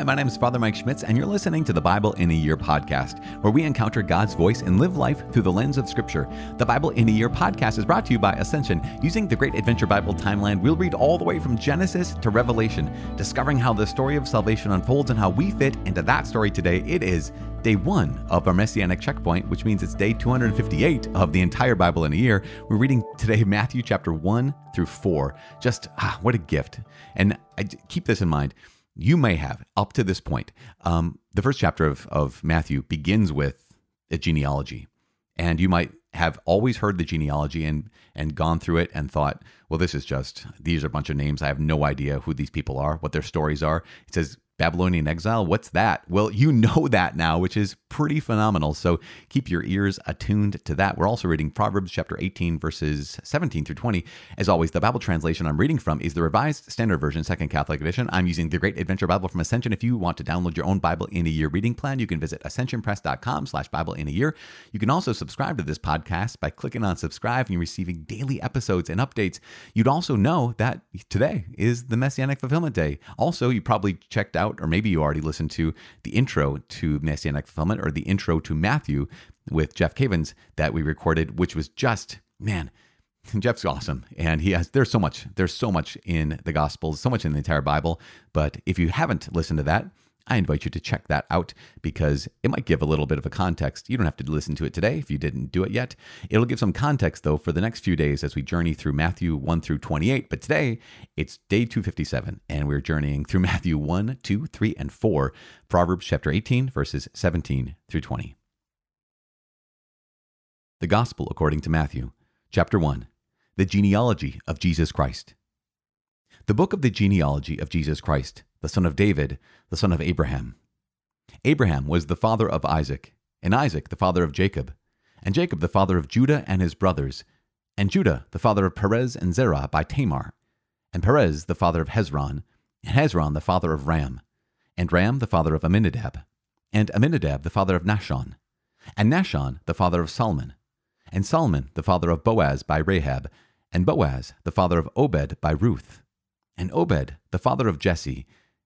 Hi, my name is Father Mike Schmitz, and you're listening to the Bible in a Year podcast, where we encounter God's voice and live life through the lens of Scripture. The Bible in a Year podcast is brought to you by Ascension. Using the Great Adventure Bible timeline, we'll read all the way from Genesis to Revelation, discovering how the story of salvation unfolds and how we fit into that story today. It is day one of our Messianic checkpoint, which means it's day 258 of the entire Bible in a year. We're reading today Matthew chapter 1 through 4. Just, ah, what a gift. And I, keep this in mind you may have up to this point. Um, the first chapter of, of Matthew begins with a genealogy, and you might have always heard the genealogy and and gone through it and thought, well, this is just these are a bunch of names. I have no idea who these people are, what their stories are. It says Babylonian exile, what's that? Well, you know that now, which is pretty phenomenal. So keep your ears attuned to that. We're also reading Proverbs chapter 18, verses 17 through 20. As always, the Bible translation I'm reading from is the Revised Standard Version, Second Catholic Edition. I'm using the Great Adventure Bible from Ascension. If you want to download your own Bible in a Year reading plan, you can visit ascensionpress.com slash Bible in a Year. You can also subscribe to this podcast by clicking on subscribe and you're receiving daily episodes and updates. You'd also know that today is the Messianic Fulfillment Day. Also, you probably checked out out, or maybe you already listened to the intro to Messianic Fulfillment or the intro to Matthew with Jeff Cavins that we recorded, which was just, man, Jeff's awesome. And he has, there's so much, there's so much in the Gospels, so much in the entire Bible. But if you haven't listened to that, I invite you to check that out because it might give a little bit of a context. You don't have to listen to it today if you didn't do it yet. It'll give some context, though, for the next few days as we journey through Matthew 1 through 28. But today, it's day 257, and we're journeying through Matthew 1, 2, 3, and 4, Proverbs chapter 18, verses 17 through 20. The Gospel according to Matthew, chapter 1, the genealogy of Jesus Christ. The book of the genealogy of Jesus Christ the son of David, the son of Abraham. Abraham was the father of Isaac, and Isaac the father of Jacob, and Jacob the father of Judah and his brothers, and Judah the father of Perez and Zerah by Tamar, and Perez the father of Hezron, and Hezron the father of Ram, and Ram the father of Amminadab, and Amminadab the father of Nahshon, and Nahshon the father of Salmon, and Salmon the father of Boaz by Rahab, and Boaz the father of Obed by Ruth, and Obed the father of Jesse,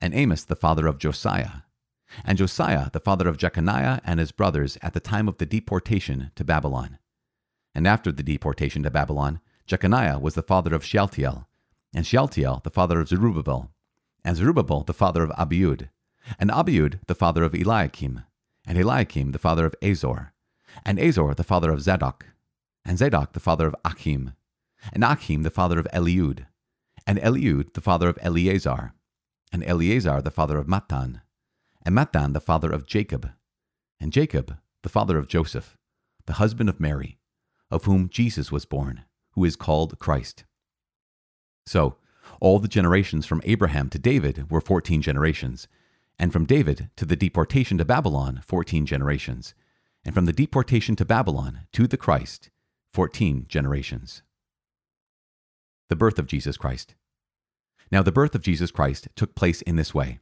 and Amos the father of Josiah, and Josiah the father of Jeconiah and his brothers at the time of the deportation to Babylon. And after the deportation to Babylon, Jeconiah was the father of Shealtiel, and Shealtiel the father of Zerubbabel, and Zerubbabel the father of Abiud, and Abiud the father of Eliakim, and Eliakim the father of Azor, and Azor the father of Zadok, and Zadok the father of Achim, and Achim the father of Eliud, and Eliud the father of Eleazar, and Eleazar the father of Matthan, and Matthan the father of Jacob, and Jacob the father of Joseph, the husband of Mary, of whom Jesus was born, who is called Christ. So, all the generations from Abraham to David were 14 generations, and from David to the deportation to Babylon, 14 generations, and from the deportation to Babylon to the Christ, 14 generations. The birth of Jesus Christ. Now, the birth of Jesus Christ took place in this way.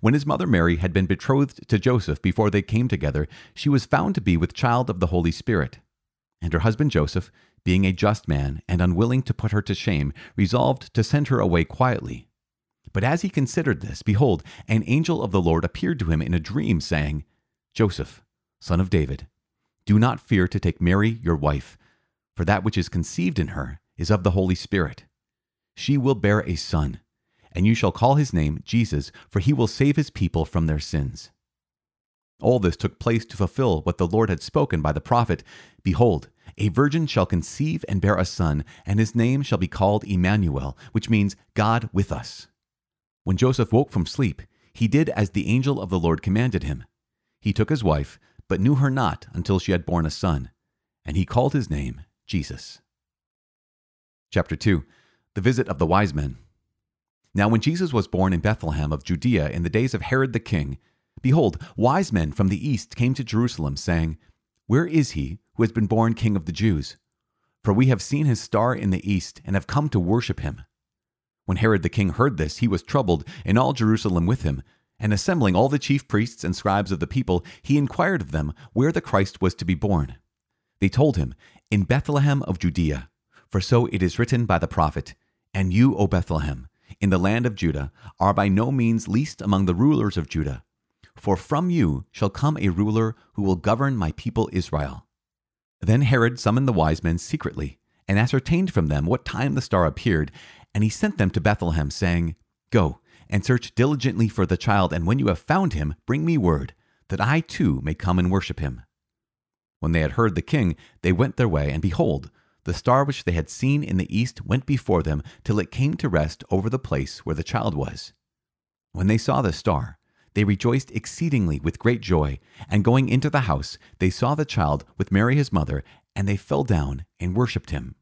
When his mother Mary had been betrothed to Joseph before they came together, she was found to be with child of the Holy Spirit. And her husband Joseph, being a just man and unwilling to put her to shame, resolved to send her away quietly. But as he considered this, behold, an angel of the Lord appeared to him in a dream, saying, Joseph, son of David, do not fear to take Mary your wife, for that which is conceived in her is of the Holy Spirit. She will bear a son, and you shall call his name Jesus, for he will save his people from their sins. All this took place to fulfill what the Lord had spoken by the prophet Behold, a virgin shall conceive and bear a son, and his name shall be called Emmanuel, which means God with us. When Joseph woke from sleep, he did as the angel of the Lord commanded him. He took his wife, but knew her not until she had borne a son, and he called his name Jesus. Chapter 2 the visit of the wise men. Now, when Jesus was born in Bethlehem of Judea in the days of Herod the king, behold, wise men from the east came to Jerusalem, saying, Where is he who has been born king of the Jews? For we have seen his star in the east and have come to worship him. When Herod the king heard this, he was troubled, and all Jerusalem with him. And assembling all the chief priests and scribes of the people, he inquired of them where the Christ was to be born. They told him, In Bethlehem of Judea. For so it is written by the prophet, And you, O Bethlehem, in the land of Judah, are by no means least among the rulers of Judah. For from you shall come a ruler who will govern my people Israel. Then Herod summoned the wise men secretly, and ascertained from them what time the star appeared, and he sent them to Bethlehem, saying, Go and search diligently for the child, and when you have found him, bring me word, that I too may come and worship him. When they had heard the king, they went their way, and behold, the star which they had seen in the east went before them till it came to rest over the place where the child was. When they saw the star, they rejoiced exceedingly with great joy, and going into the house, they saw the child with Mary his mother, and they fell down and worshipped him.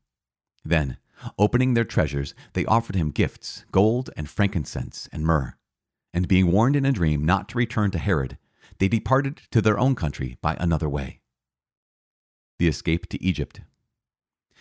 Then, opening their treasures, they offered him gifts, gold and frankincense and myrrh. And being warned in a dream not to return to Herod, they departed to their own country by another way. The escape to Egypt.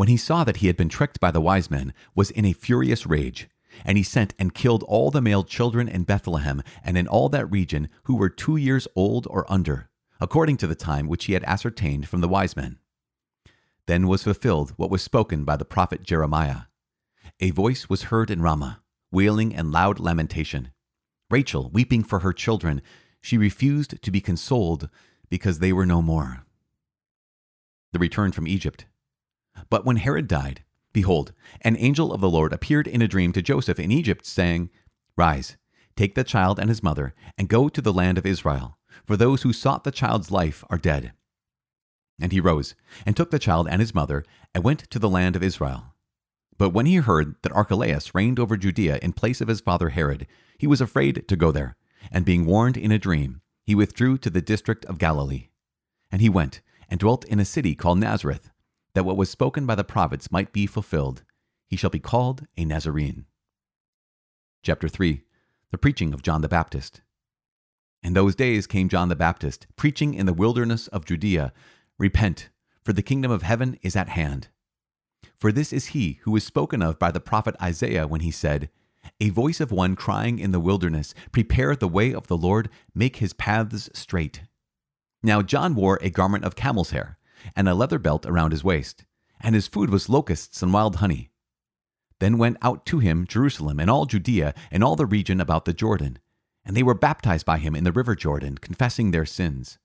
when he saw that he had been tricked by the wise men, was in a furious rage and he sent and killed all the male children in Bethlehem and in all that region who were two years old or under, according to the time which he had ascertained from the wise men. Then was fulfilled what was spoken by the prophet Jeremiah. A voice was heard in Ramah, wailing and loud lamentation. Rachel weeping for her children, she refused to be consoled because they were no more. The return from Egypt. But when Herod died, Behold, an angel of the Lord appeared in a dream to Joseph in Egypt, saying, Rise, take the child and his mother, and go to the land of Israel, for those who sought the child's life are dead. And he rose, and took the child and his mother, and went to the land of Israel. But when he heard that Archelaus reigned over Judea in place of his father Herod, he was afraid to go there, and being warned in a dream, he withdrew to the district of Galilee. And he went, and dwelt in a city called Nazareth that what was spoken by the prophets might be fulfilled. He shall be called a Nazarene. Chapter 3 The Preaching of John the Baptist. In those days came John the Baptist, preaching in the wilderness of Judea Repent, for the kingdom of heaven is at hand. For this is he who was spoken of by the prophet Isaiah when he said, A voice of one crying in the wilderness, Prepare the way of the Lord, make his paths straight. Now John wore a garment of camel's hair and a leather belt around his waist, and his food was locusts and wild honey. Then went out to him Jerusalem and all Judea and all the region about the Jordan, and they were baptized by him in the river Jordan, confessing their sins.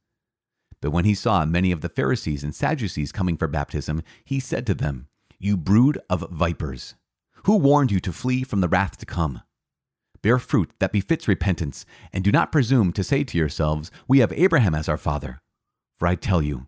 But when he saw many of the Pharisees and Sadducees coming for baptism, he said to them, You brood of vipers, who warned you to flee from the wrath to come? Bear fruit that befits repentance, and do not presume to say to yourselves, We have Abraham as our father. For I tell you,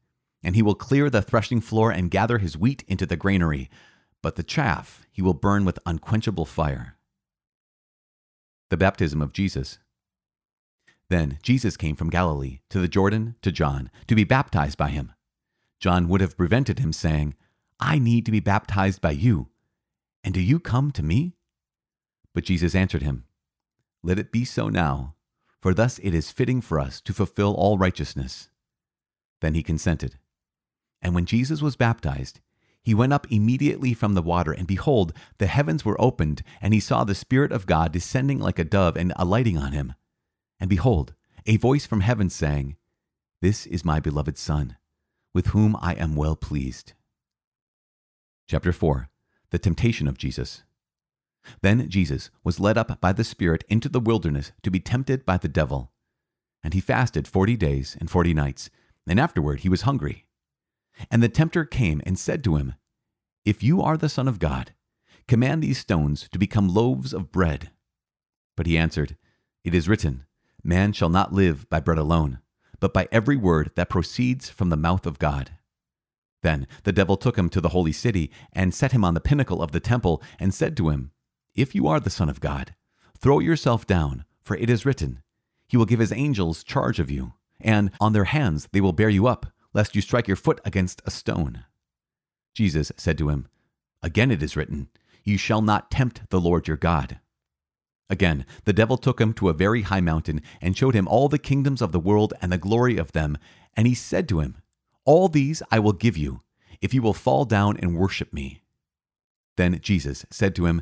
and he will clear the threshing floor and gather his wheat into the granary, but the chaff he will burn with unquenchable fire. The baptism of Jesus. Then Jesus came from Galilee to the Jordan to John to be baptized by him. John would have prevented him, saying, I need to be baptized by you, and do you come to me? But Jesus answered him, Let it be so now, for thus it is fitting for us to fulfill all righteousness. Then he consented. And when Jesus was baptized, he went up immediately from the water, and behold, the heavens were opened, and he saw the Spirit of God descending like a dove and alighting on him. And behold, a voice from heaven saying, This is my beloved Son, with whom I am well pleased. Chapter 4 The Temptation of Jesus. Then Jesus was led up by the Spirit into the wilderness to be tempted by the devil. And he fasted forty days and forty nights, and afterward he was hungry. And the tempter came and said to him, If you are the Son of God, command these stones to become loaves of bread. But he answered, It is written, Man shall not live by bread alone, but by every word that proceeds from the mouth of God. Then the devil took him to the holy city, and set him on the pinnacle of the temple, and said to him, If you are the Son of God, throw yourself down, for it is written, He will give his angels charge of you, and on their hands they will bear you up, lest you strike your foot against a stone. Jesus said to him, Again it is written, You shall not tempt the Lord your God. Again, the devil took him to a very high mountain and showed him all the kingdoms of the world and the glory of them. And he said to him, All these I will give you, if you will fall down and worship me. Then Jesus said to him,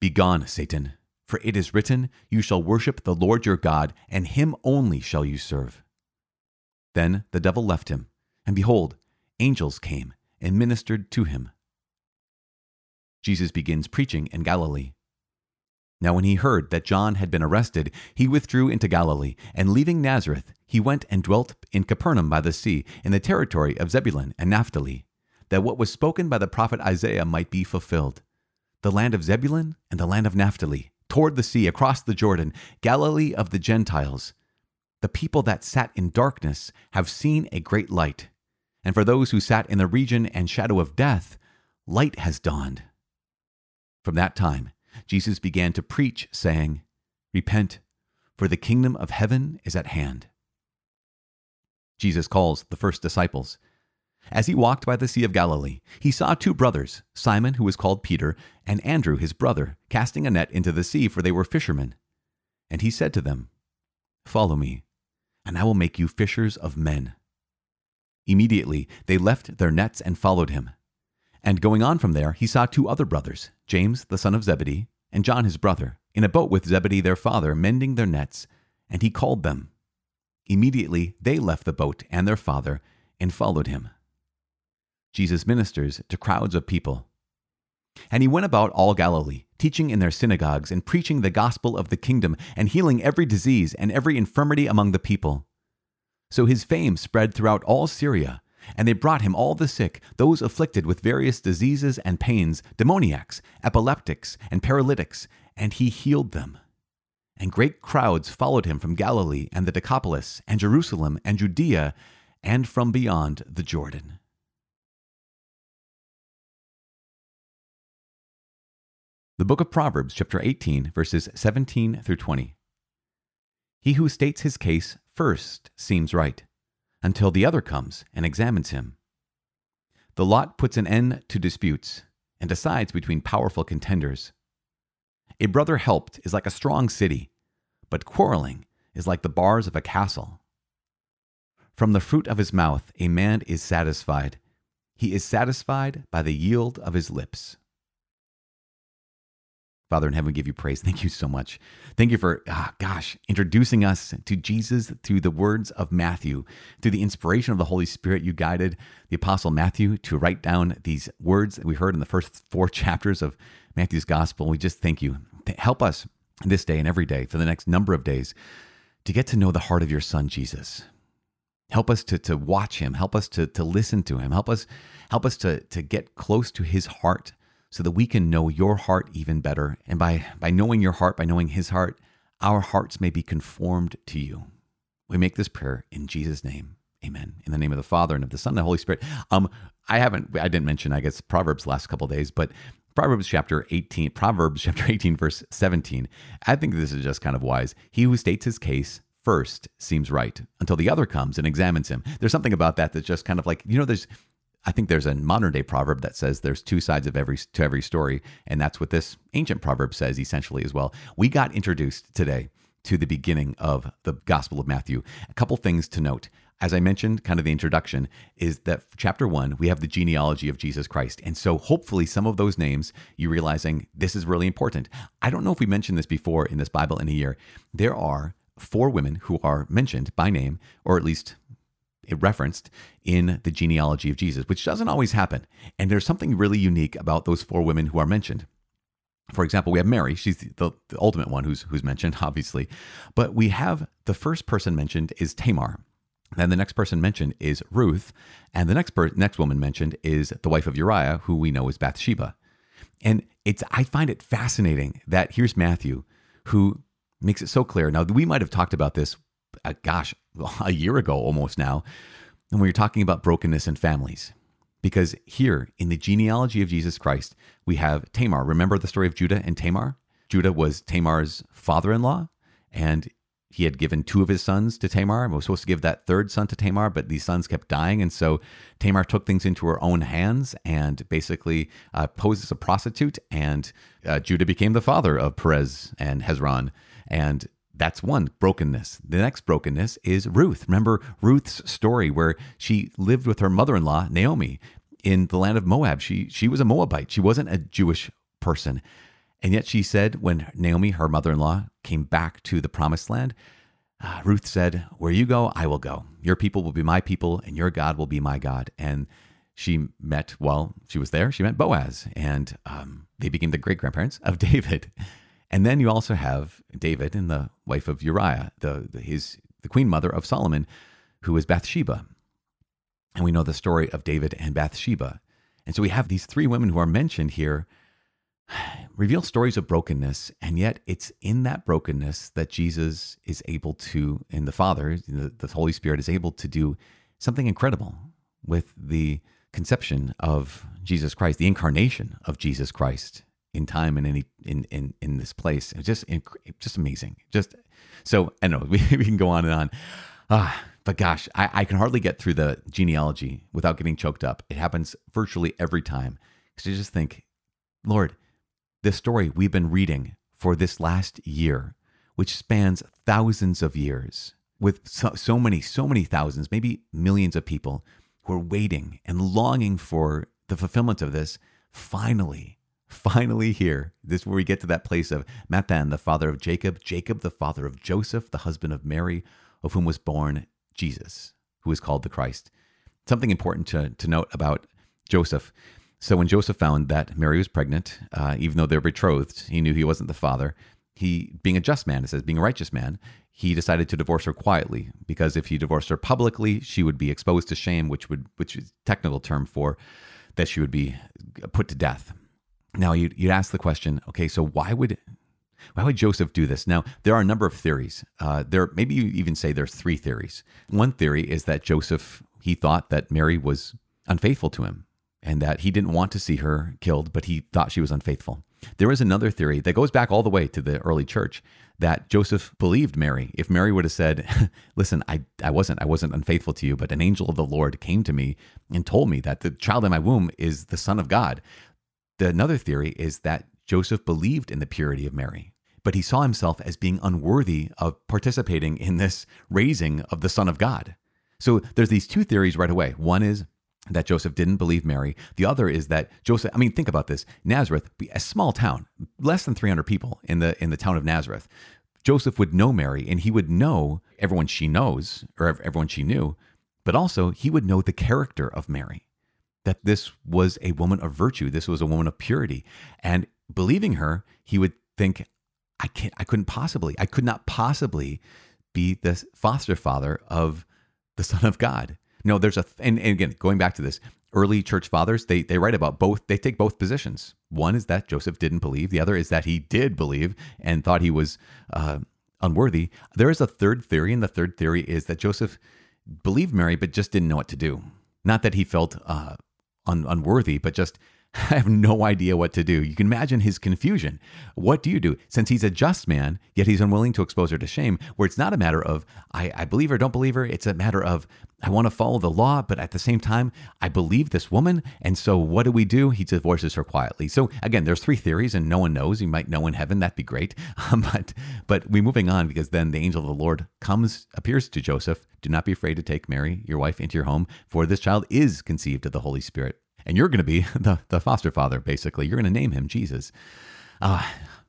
Begone, Satan, for it is written, You shall worship the Lord your God, and him only shall you serve. Then the devil left him, and behold, angels came and ministered to him. Jesus begins preaching in Galilee. Now, when he heard that John had been arrested, he withdrew into Galilee, and leaving Nazareth, he went and dwelt in Capernaum by the sea, in the territory of Zebulun and Naphtali, that what was spoken by the prophet Isaiah might be fulfilled. The land of Zebulun and the land of Naphtali, toward the sea, across the Jordan, Galilee of the Gentiles. The people that sat in darkness have seen a great light. And for those who sat in the region and shadow of death, light has dawned. From that time, Jesus began to preach, saying, Repent, for the kingdom of heaven is at hand. Jesus calls the first disciples. As he walked by the Sea of Galilee, he saw two brothers, Simon, who was called Peter, and Andrew, his brother, casting a net into the sea, for they were fishermen. And he said to them, Follow me, and I will make you fishers of men. Immediately they left their nets and followed him. And going on from there, he saw two other brothers, James the son of Zebedee, and John his brother, in a boat with Zebedee their father, mending their nets, and he called them. Immediately they left the boat and their father and followed him. Jesus ministers to crowds of people. And he went about all Galilee, teaching in their synagogues and preaching the gospel of the kingdom and healing every disease and every infirmity among the people. So his fame spread throughout all Syria and they brought him all the sick, those afflicted with various diseases and pains, demoniacs, epileptics, and paralytics, and he healed them. And great crowds followed him from Galilee and the Decapolis, and Jerusalem and Judea, and from beyond the Jordan. The book of Proverbs, chapter 18, verses 17 through 20. He who states his case first seems right until the other comes and examines him. The lot puts an end to disputes and decides between powerful contenders. A brother helped is like a strong city, but quarreling is like the bars of a castle. From the fruit of his mouth a man is satisfied. He is satisfied by the yield of his lips. Father in heaven, we give you praise. Thank you so much. Thank you for, ah, gosh, introducing us to Jesus through the words of Matthew. Through the inspiration of the Holy Spirit, you guided the Apostle Matthew to write down these words that we heard in the first four chapters of Matthew's Gospel. We just thank you. Help us this day and every day for the next number of days to get to know the heart of your Son, Jesus. Help us to, to watch him. Help us to, to listen to him. Help us, help us to, to get close to his heart so that we can know your heart even better. And by, by knowing your heart, by knowing his heart, our hearts may be conformed to you. We make this prayer in Jesus' name. Amen. In the name of the Father and of the Son and the Holy Spirit. Um, I haven't, I didn't mention, I guess, Proverbs last couple days, but Proverbs chapter 18, Proverbs chapter 18, verse 17. I think this is just kind of wise. He who states his case first seems right until the other comes and examines him. There's something about that that's just kind of like, you know, there's I think there's a modern day proverb that says there's two sides of every to every story, and that's what this ancient proverb says essentially as well. We got introduced today to the beginning of the Gospel of Matthew. A couple things to note. As I mentioned, kind of the introduction is that chapter one, we have the genealogy of Jesus Christ. And so hopefully some of those names, you realizing this is really important. I don't know if we mentioned this before in this Bible in a year. There are four women who are mentioned by name, or at least referenced in the genealogy of Jesus, which doesn't always happen. And there's something really unique about those four women who are mentioned. For example, we have Mary. She's the, the ultimate one who's, who's mentioned, obviously. But we have the first person mentioned is Tamar. Then the next person mentioned is Ruth. And the next, per- next woman mentioned is the wife of Uriah, who we know is Bathsheba. And it's I find it fascinating that here's Matthew, who makes it so clear. Now, we might have talked about this, uh, gosh, a year ago almost now, when we were talking about brokenness in families. Because here in the genealogy of Jesus Christ, we have Tamar. Remember the story of Judah and Tamar? Judah was Tamar's father in law, and he had given two of his sons to Tamar and was supposed to give that third son to Tamar, but these sons kept dying. And so Tamar took things into her own hands and basically uh, posed as a prostitute. And uh, Judah became the father of Perez and Hezron. And that's one brokenness. The next brokenness is Ruth. Remember Ruth's story where she lived with her mother-in-law Naomi in the land of Moab. She she was a Moabite. She wasn't a Jewish person. And yet she said when Naomi, her mother-in-law, came back to the promised land, uh, Ruth said, "Where you go, I will go. Your people will be my people and your God will be my God." And she met, well, she was there. She met Boaz, and um, they became the great grandparents of David. And then you also have David and the wife of Uriah, the, the his the queen mother of Solomon, who is Bathsheba. And we know the story of David and Bathsheba. And so we have these three women who are mentioned here reveal stories of brokenness, and yet it's in that brokenness that Jesus is able to, and the Father, the, the Holy Spirit is able to do something incredible with the conception of Jesus Christ, the incarnation of Jesus Christ in time and any in in in this place. It's just just amazing. Just so I know we, we can go on and on. Ah, but gosh, I, I can hardly get through the genealogy without getting choked up. It happens virtually every time. Because I just think, Lord, this story we've been reading for this last year, which spans thousands of years, with so, so many, so many thousands, maybe millions of people who are waiting and longing for the fulfillment of this, finally finally here. This is where we get to that place of Matthan, the father of Jacob, Jacob, the father of Joseph, the husband of Mary, of whom was born Jesus, who is called the Christ. Something important to, to note about Joseph. So when Joseph found that Mary was pregnant, uh, even though they're betrothed, he knew he wasn't the father. He, being a just man, it says, being a righteous man, he decided to divorce her quietly because if he divorced her publicly, she would be exposed to shame, which would, which is technical term for that she would be put to death. Now you'd, you'd ask the question, okay, so why would why would Joseph do this? Now there are a number of theories. Uh, there maybe you even say there's three theories. One theory is that Joseph he thought that Mary was unfaithful to him and that he didn't want to see her killed, but he thought she was unfaithful. There is another theory that goes back all the way to the early church that Joseph believed Mary. If Mary would have said, "Listen, I, I wasn't I wasn't unfaithful to you, but an angel of the Lord came to me and told me that the child in my womb is the son of God," The another theory is that Joseph believed in the purity of Mary, but he saw himself as being unworthy of participating in this raising of the Son of God. So there's these two theories right away. One is that Joseph didn't believe Mary. The other is that Joseph, I mean, think about this. Nazareth, a small town, less than 300 people in the in the town of Nazareth. Joseph would know Mary and he would know everyone she knows or everyone she knew, but also he would know the character of Mary that this was a woman of virtue. This was a woman of purity. And believing her, he would think, I can't, I couldn't possibly, I could not possibly be the foster father of the Son of God. No, there's a, and, and again, going back to this, early church fathers, they, they write about both, they take both positions. One is that Joseph didn't believe, the other is that he did believe and thought he was uh, unworthy. There is a third theory, and the third theory is that Joseph believed Mary, but just didn't know what to do. Not that he felt uh, un- unworthy, but just I have no idea what to do. You can imagine his confusion. What do you do? Since he's a just man, yet he's unwilling to expose her to shame, where it's not a matter of, I, I believe her, don't believe her. It's a matter of, I want to follow the law, but at the same time, I believe this woman. And so what do we do? He divorces her quietly. So again, there's three theories, and no one knows. You might know in heaven. That'd be great. Um, but but we're moving on because then the angel of the Lord comes, appears to Joseph. Do not be afraid to take Mary, your wife, into your home, for this child is conceived of the Holy Spirit and you're going to be the, the foster father, basically. You're going to name him Jesus. Uh,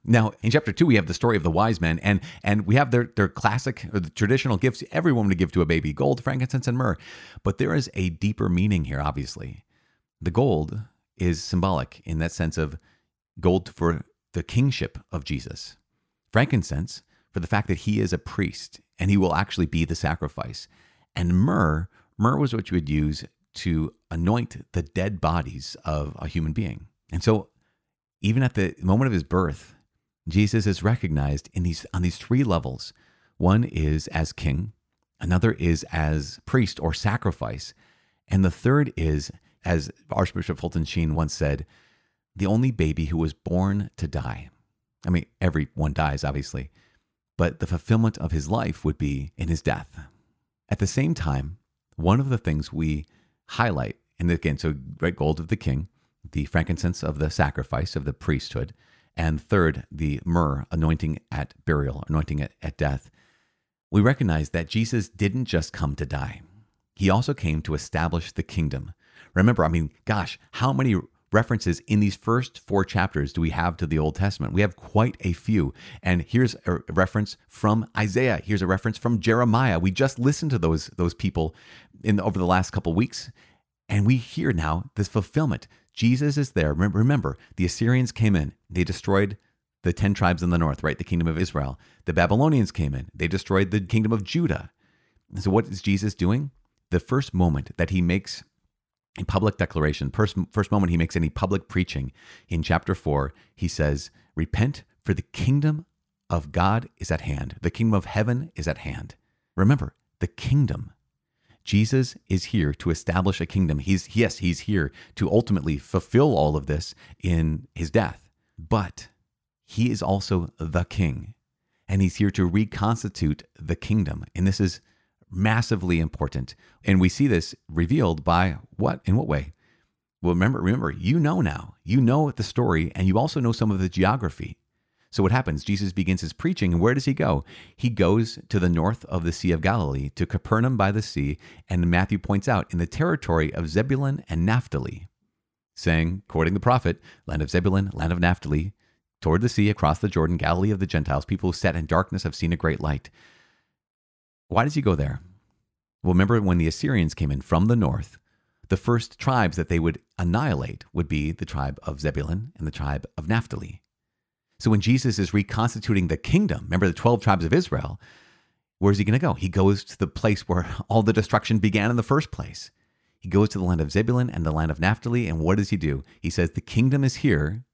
Now, in chapter two, we have the story of the wise men, and and we have their their classic or the traditional gifts everyone would give to a baby: gold, frankincense, and myrrh. But there is a deeper meaning here. Obviously, the gold is symbolic in that sense of gold for the kingship of Jesus, frankincense for the fact that he is a priest and he will actually be the sacrifice, and myrrh. Myrrh was what you would use to anoint the dead bodies of a human being. And so, even at the moment of his birth, Jesus is recognized in these on these three levels. One is as king, another is as priest or sacrifice, and the third is as Archbishop Fulton Sheen once said, the only baby who was born to die. I mean, everyone dies, obviously, but the fulfillment of his life would be in his death. At the same time, one of the things we highlight, and again, so right gold of the king, the frankincense of the sacrifice of the priesthood, and third, the myrrh, anointing at burial, anointing at, at death. We recognize that Jesus didn't just come to die, he also came to establish the kingdom. Remember, I mean, gosh, how many references in these first four chapters do we have to the Old Testament? We have quite a few. And here's a reference from Isaiah. Here's a reference from Jeremiah. We just listened to those those people in over the last couple weeks, and we hear now this fulfillment. Jesus is there. Remember, the Assyrians came in, they destroyed the 10 tribes in the north, right? The kingdom of Israel. The Babylonians came in, they destroyed the kingdom of Judah. So, what is Jesus doing? The first moment that he makes a public declaration, first, first moment he makes any public preaching in chapter 4, he says, Repent, for the kingdom of God is at hand. The kingdom of heaven is at hand. Remember, the kingdom Jesus is here to establish a kingdom. He's yes, he's here to ultimately fulfill all of this in his death. But he is also the king. And he's here to reconstitute the kingdom. And this is massively important. And we see this revealed by what? In what way? Well, remember, remember, you know now. You know the story, and you also know some of the geography. So what happens? Jesus begins his preaching, and where does he go? He goes to the north of the Sea of Galilee, to Capernaum by the sea, and Matthew points out, in the territory of Zebulun and Naphtali, saying, quoting the prophet, land of Zebulun, land of Naphtali, toward the sea, across the Jordan, Galilee of the Gentiles, people who sat in darkness have seen a great light. Why does he go there? Well, remember when the Assyrians came in from the north, the first tribes that they would annihilate would be the tribe of Zebulun and the tribe of Naphtali. So when Jesus is reconstituting the kingdom, remember the 12 tribes of Israel, where's he going to go? He goes to the place where all the destruction began in the first place. He goes to the land of Zebulun and the land of Naphtali. And what does he do? He says, The kingdom is here.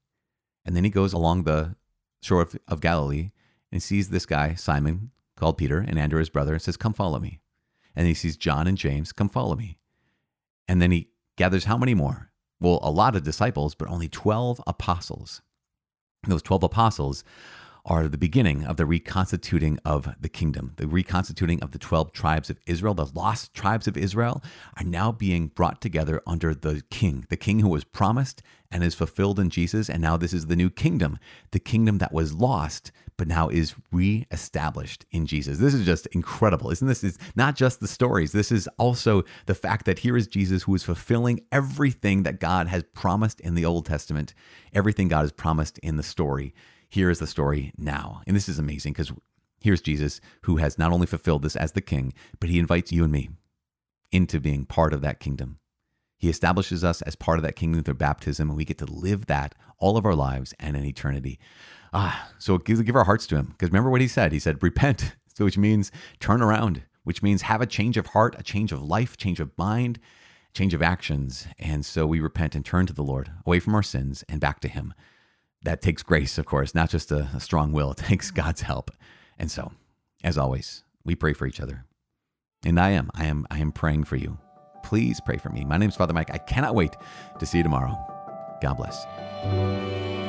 And then he goes along the shore of, of Galilee and sees this guy, Simon, called Peter, and Andrew, his brother, and says, Come follow me. And he sees John and James, Come follow me. And then he gathers how many more? Well, a lot of disciples, but only 12 apostles those 12 apostles are the beginning of the reconstituting of the kingdom, the reconstituting of the 12 tribes of Israel. The lost tribes of Israel are now being brought together under the king, the king who was promised and is fulfilled in Jesus. And now this is the new kingdom, the kingdom that was lost, but now is reestablished in Jesus. This is just incredible. Isn't this? It's not just the stories. This is also the fact that here is Jesus who is fulfilling everything that God has promised in the Old Testament, everything God has promised in the story here is the story now. And this is amazing because here's Jesus who has not only fulfilled this as the king, but he invites you and me into being part of that kingdom. He establishes us as part of that kingdom through baptism, and we get to live that all of our lives and in eternity. Ah, so give, give our hearts to him. Because remember what he said? He said, repent, so which means turn around, which means have a change of heart, a change of life, change of mind, change of actions. And so we repent and turn to the Lord, away from our sins and back to him that takes grace, of course, not just a, a strong will. It takes God's help. And so, as always, we pray for each other. And I am, I am, I am praying for you. Please pray for me. My name is Father Mike. I cannot wait to see you tomorrow. God bless.